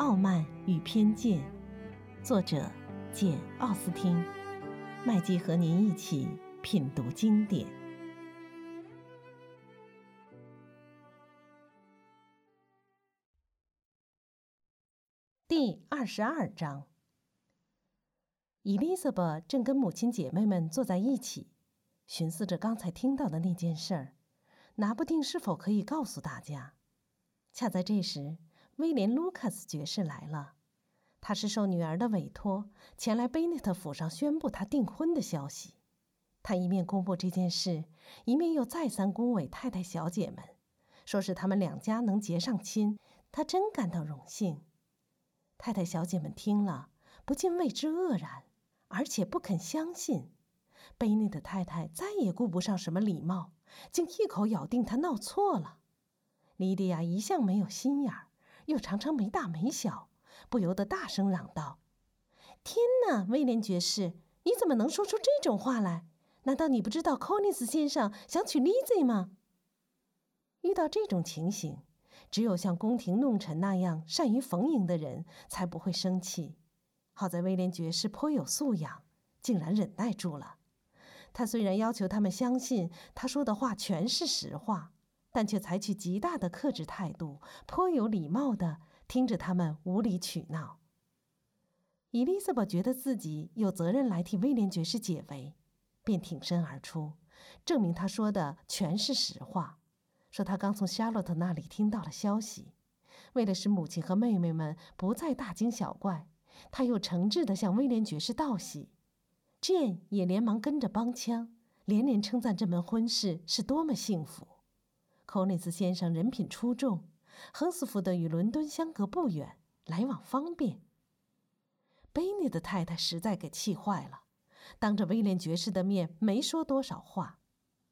傲慢与偏见》，作者简·奥斯汀。麦基和您一起品读经典。第二十二章，伊丽莎白正跟母亲姐妹们坐在一起，寻思着刚才听到的那件事儿，拿不定是否可以告诉大家。恰在这时，威廉·卢卡斯爵士来了。他是受女儿的委托前来贝内特府上宣布他订婚的消息。他一面公布这件事，一面又再三恭维太太小姐们，说是他们两家能结上亲，他真感到荣幸。太太小姐们听了，不禁为之愕然，而且不肯相信。贝内的太太再也顾不上什么礼貌，竟一口咬定他闹错了。莉迪亚一向没有心眼儿，又常常没大没小。不由得大声嚷道：“天哪，威廉爵士，你怎么能说出这种话来？难道你不知道寇尼斯先生想娶丽兹吗？”遇到这种情形，只有像宫廷弄臣那样善于逢迎的人才不会生气。好在威廉爵士颇有素养，竟然忍耐住了。他虽然要求他们相信他说的话全是实话，但却采取极大的克制态度，颇有礼貌的。听着他们无理取闹，伊丽莎白觉得自己有责任来替威廉爵士解围，便挺身而出，证明他说的全是实话。说他刚从夏洛特那里听到了消息，为了使母亲和妹妹们不再大惊小怪，他又诚挚地向威廉爵士道喜。Jane 也连忙跟着帮腔，连连称赞这门婚事是多么幸福。寇内斯先生人品出众。亨斯福德与伦敦相隔不远，来往方便。贝尼的太太实在给气坏了，当着威廉爵士的面没说多少话，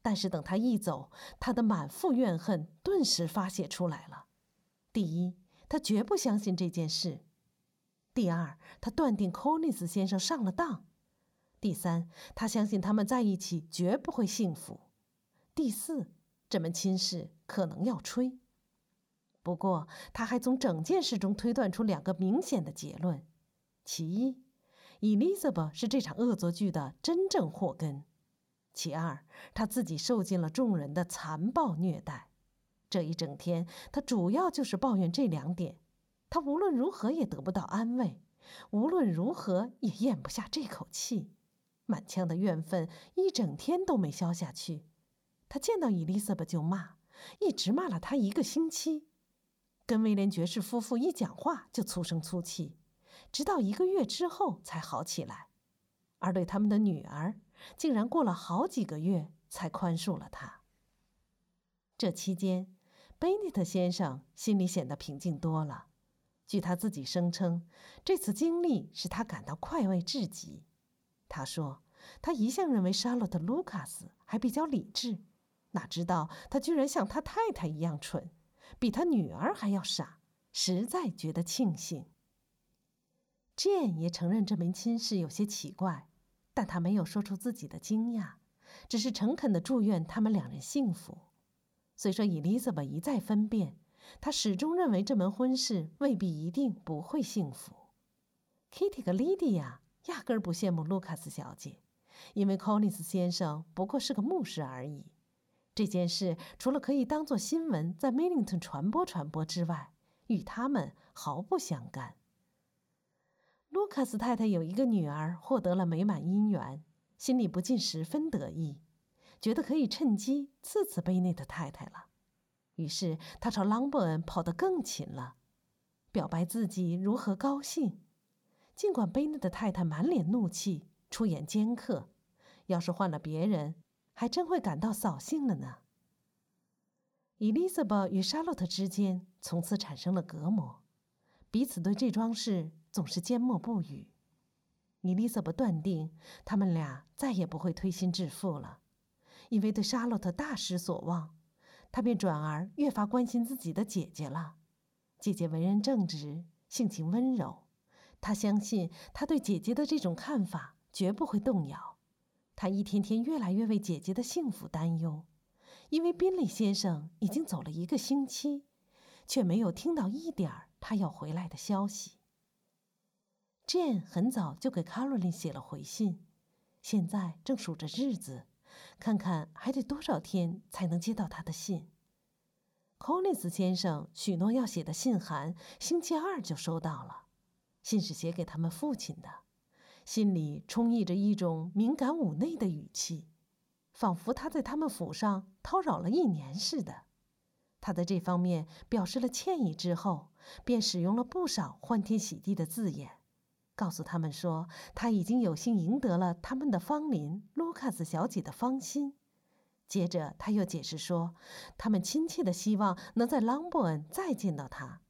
但是等他一走，他的满腹怨恨顿时发泄出来了。第一，他绝不相信这件事；第二，他断定柯尼斯先生上了当；第三，他相信他们在一起绝不会幸福；第四，这门亲事可能要吹。不过，他还从整件事中推断出两个明显的结论：其一，，Elizabeth 是这场恶作剧的真正祸根；其二，他自己受尽了众人的残暴虐待。这一整天，他主要就是抱怨这两点。他无论如何也得不到安慰，无论如何也咽不下这口气，满腔的怨愤一整天都没消下去。他见到伊丽莎白就骂，一直骂了他一个星期。跟威廉爵士夫妇一讲话就粗声粗气，直到一个月之后才好起来。而对他们的女儿，竟然过了好几个月才宽恕了他。这期间，贝内特先生心里显得平静多了。据他自己声称，这次经历使他感到快慰至极。他说：“他一向认为沙洛特·卢卡斯还比较理智，哪知道他居然像他太太一样蠢。”比他女儿还要傻，实在觉得庆幸。Jane 也承认这门亲事有些奇怪，但他没有说出自己的惊讶，只是诚恳的祝愿他们两人幸福。虽说 Elizabeth 一再分辨，他始终认为这门婚事未必一定不会幸福。Kitty 和 Lydia 压根儿不羡慕卢卡斯小姐，因为 Collins 先生不过是个牧师而已。这件事除了可以当做新闻在 Millington 传播传播之外，与他们毫不相干。卢卡斯太太有一个女儿获得了美满姻缘，心里不禁十分得意，觉得可以趁机刺刺贝内的太太了。于是他朝朗伯恩跑得更勤了，表白自己如何高兴。尽管贝内的太太满脸怒气，出言尖刻，要是换了别人。还真会感到扫兴了呢。伊丽莎白与莎洛特之间从此产生了隔膜，彼此对这桩事总是缄默不语。伊丽莎白断定他们俩再也不会推心置腹了，因为对莎洛特大失所望，她便转而越发关心自己的姐姐了。姐姐为人正直，性情温柔，她相信她对姐姐的这种看法绝不会动摇。他一天天越来越为姐姐的幸福担忧，因为宾利先生已经走了一个星期，却没有听到一点儿他要回来的消息。Jane 很早就给 Caroline 写了回信，现在正数着日子，看看还得多少天才能接到他的信。Collins 先生许诺要写的信函，星期二就收到了。信是写给他们父亲的，心里充溢着一种敏感妩媚的语气，仿佛他在他们府上叨扰了一年似的。他在这方面表示了歉意之后，便使用了不少欢天喜地的字眼，告诉他们说他已经有幸赢得了他们的芳邻卢卡斯小姐的芳心。接着，他又解释说，他们亲切的希望能在朗伯恩再见到他。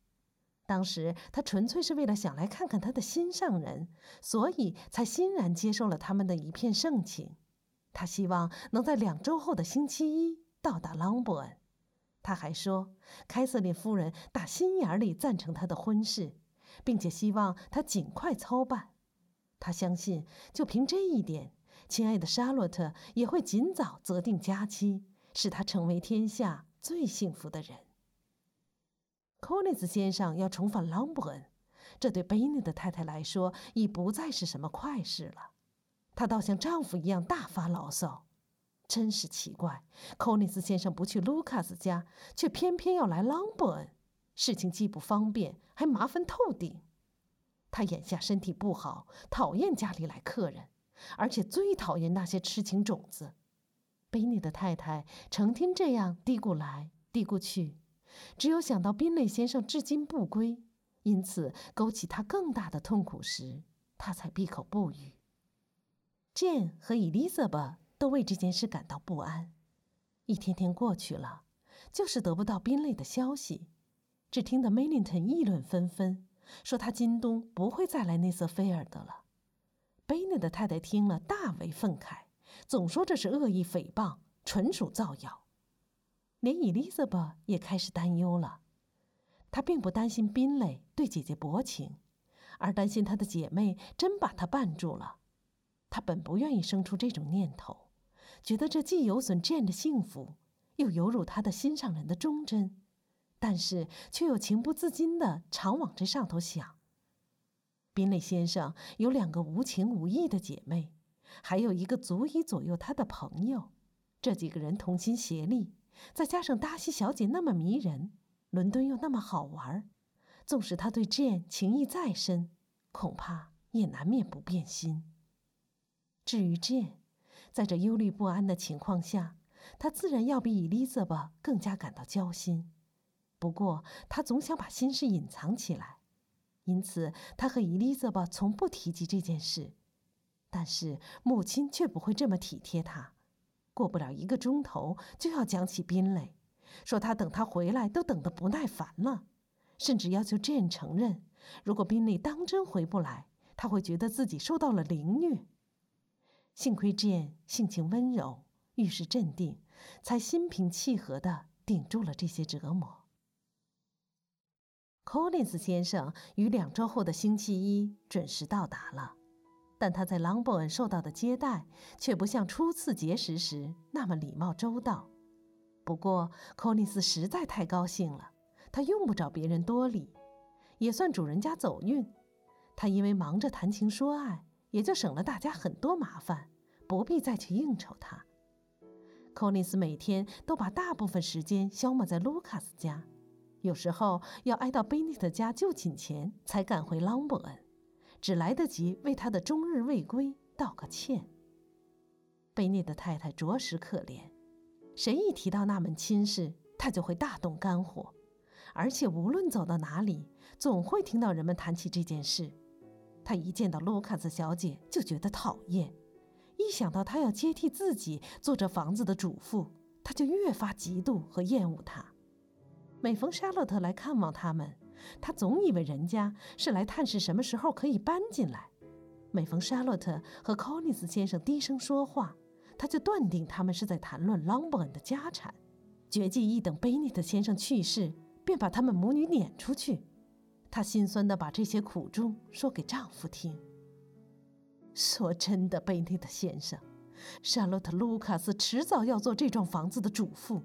当时他纯粹是为了想来看看他的心上人，所以才欣然接受了他们的一片盛情。他希望能在两周后的星期一到达朗伯恩。他还说，凯瑟琳夫人打心眼里赞成他的婚事，并且希望他尽快操办。他相信，就凭这一点。亲爱的莎洛特也会尽早择定佳期，使他成为天下最幸福的人。科尼斯先生要重返朗伯恩，这对贝尼的太太来说已不再是什么快事了。她倒像丈夫一样大发牢骚，真是奇怪。科尼斯先生不去卢卡斯家，却偏偏要来朗伯恩，事情既不方便，还麻烦透顶。他眼下身体不好，讨厌家里来客人。而且最讨厌那些痴情种子。贝尼的太太成天这样嘀咕来嘀咕去，只有想到宾蕾先生至今不归，因此勾起他更大的痛苦时，他才闭口不语。Jane 和 Elizabeth 都为这件事感到不安。一天天过去了，就是得不到宾蕾的消息，只听得 Millington 议论纷纷，说他今冬不会再来内瑟菲尔德了。贝内的太太听了，大为愤慨，总说这是恶意诽谤，纯属造谣。连伊丽莎白也开始担忧了。她并不担心宾蕾对姐姐薄情，而担心她的姐妹真把她绊住了。她本不愿意生出这种念头，觉得这既有损 Jane 的幸福，又有辱她的心上人的忠贞，但是却又情不自禁地常往这上头想。宾蕾先生有两个无情无义的姐妹，还有一个足以左右他的朋友。这几个人同心协力，再加上达西小姐那么迷人，伦敦又那么好玩，纵使他对 Jane 情谊再深，恐怕也难免不变心。至于 Jane，在这忧虑不安的情况下，他自然要比 Elizabeth 更加感到焦心。不过，他总想把心事隐藏起来。因此，他和 Elizabeth 从不提及这件事，但是母亲却不会这么体贴他。过不了一个钟头，就要讲起宾蕾，说他等他回来都等得不耐烦了，甚至要求 Jane 承认，如果宾蕾当真回不来，他会觉得自己受到了凌虐。幸亏 Jane 性情温柔，遇事镇定，才心平气和地顶住了这些折磨。Collins 先生于两周后的星期一准时到达了，但他在朗伯恩受到的接待却不像初次结识时那么礼貌周到。不过，Collins 实在太高兴了，他用不着别人多礼，也算主人家走运。他因为忙着谈情说爱，也就省了大家很多麻烦，不必再去应酬他。Collins 每天都把大部分时间消磨在卢卡斯家。有时候要挨到贝内特家就寝前才赶回朗伯恩，只来得及为他的终日未归道个歉。贝内的太太着实可怜，谁一提到那门亲事，他就会大动肝火，而且无论走到哪里，总会听到人们谈起这件事。他一见到卢卡斯小姐就觉得讨厌，一想到她要接替自己做这房子的主妇，他就越发嫉妒和厌恶她。每逢沙洛特来看望他们，他总以为人家是来探视什么时候可以搬进来。每逢沙洛特和考尼斯先生低声说话，他就断定他们是在谈论朗伯恩的家产，决计一等贝尼特先生去世，便把他们母女撵出去。她心酸地把这些苦衷说给丈夫听。说真的，贝尼特先生，沙洛特·卢卡斯迟早要做这幢房子的主妇。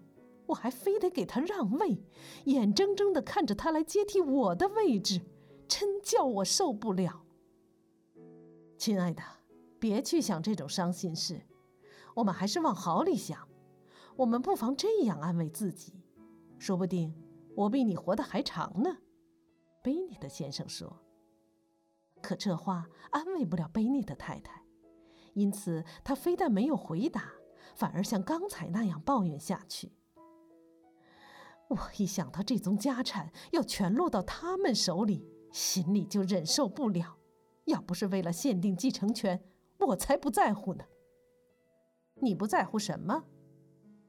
我还非得给他让位，眼睁睁的看着他来接替我的位置，真叫我受不了。亲爱的，别去想这种伤心事，我们还是往好里想。我们不妨这样安慰自己：说不定我比你活得还长呢。贝尼的先生说。可这话安慰不了贝尼的太太，因此他非但没有回答，反而像刚才那样抱怨下去。我一想到这宗家产要全落到他们手里，心里就忍受不了。要不是为了限定继承权，我才不在乎呢。你不在乎什么？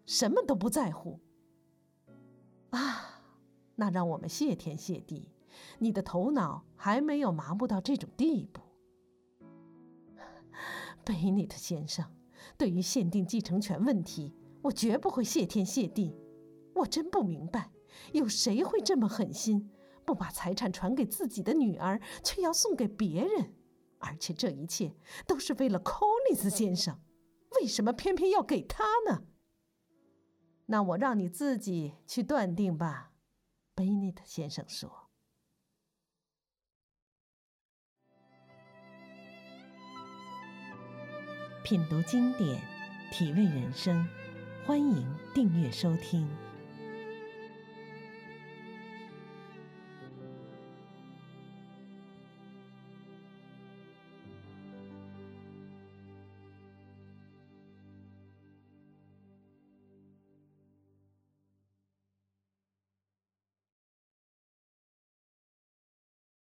什么都不在乎。啊，那让我们谢天谢地，你的头脑还没有麻木到这种地步。贝内特先生，对于限定继承权问题，我绝不会谢天谢地。我真不明白，有谁会这么狠心，不把财产传给自己的女儿，却要送给别人？而且这一切都是为了寇利斯先生，为什么偏偏要给他呢？那我让你自己去断定吧，贝内特先生说。品读经典，体味人生，欢迎订阅收听。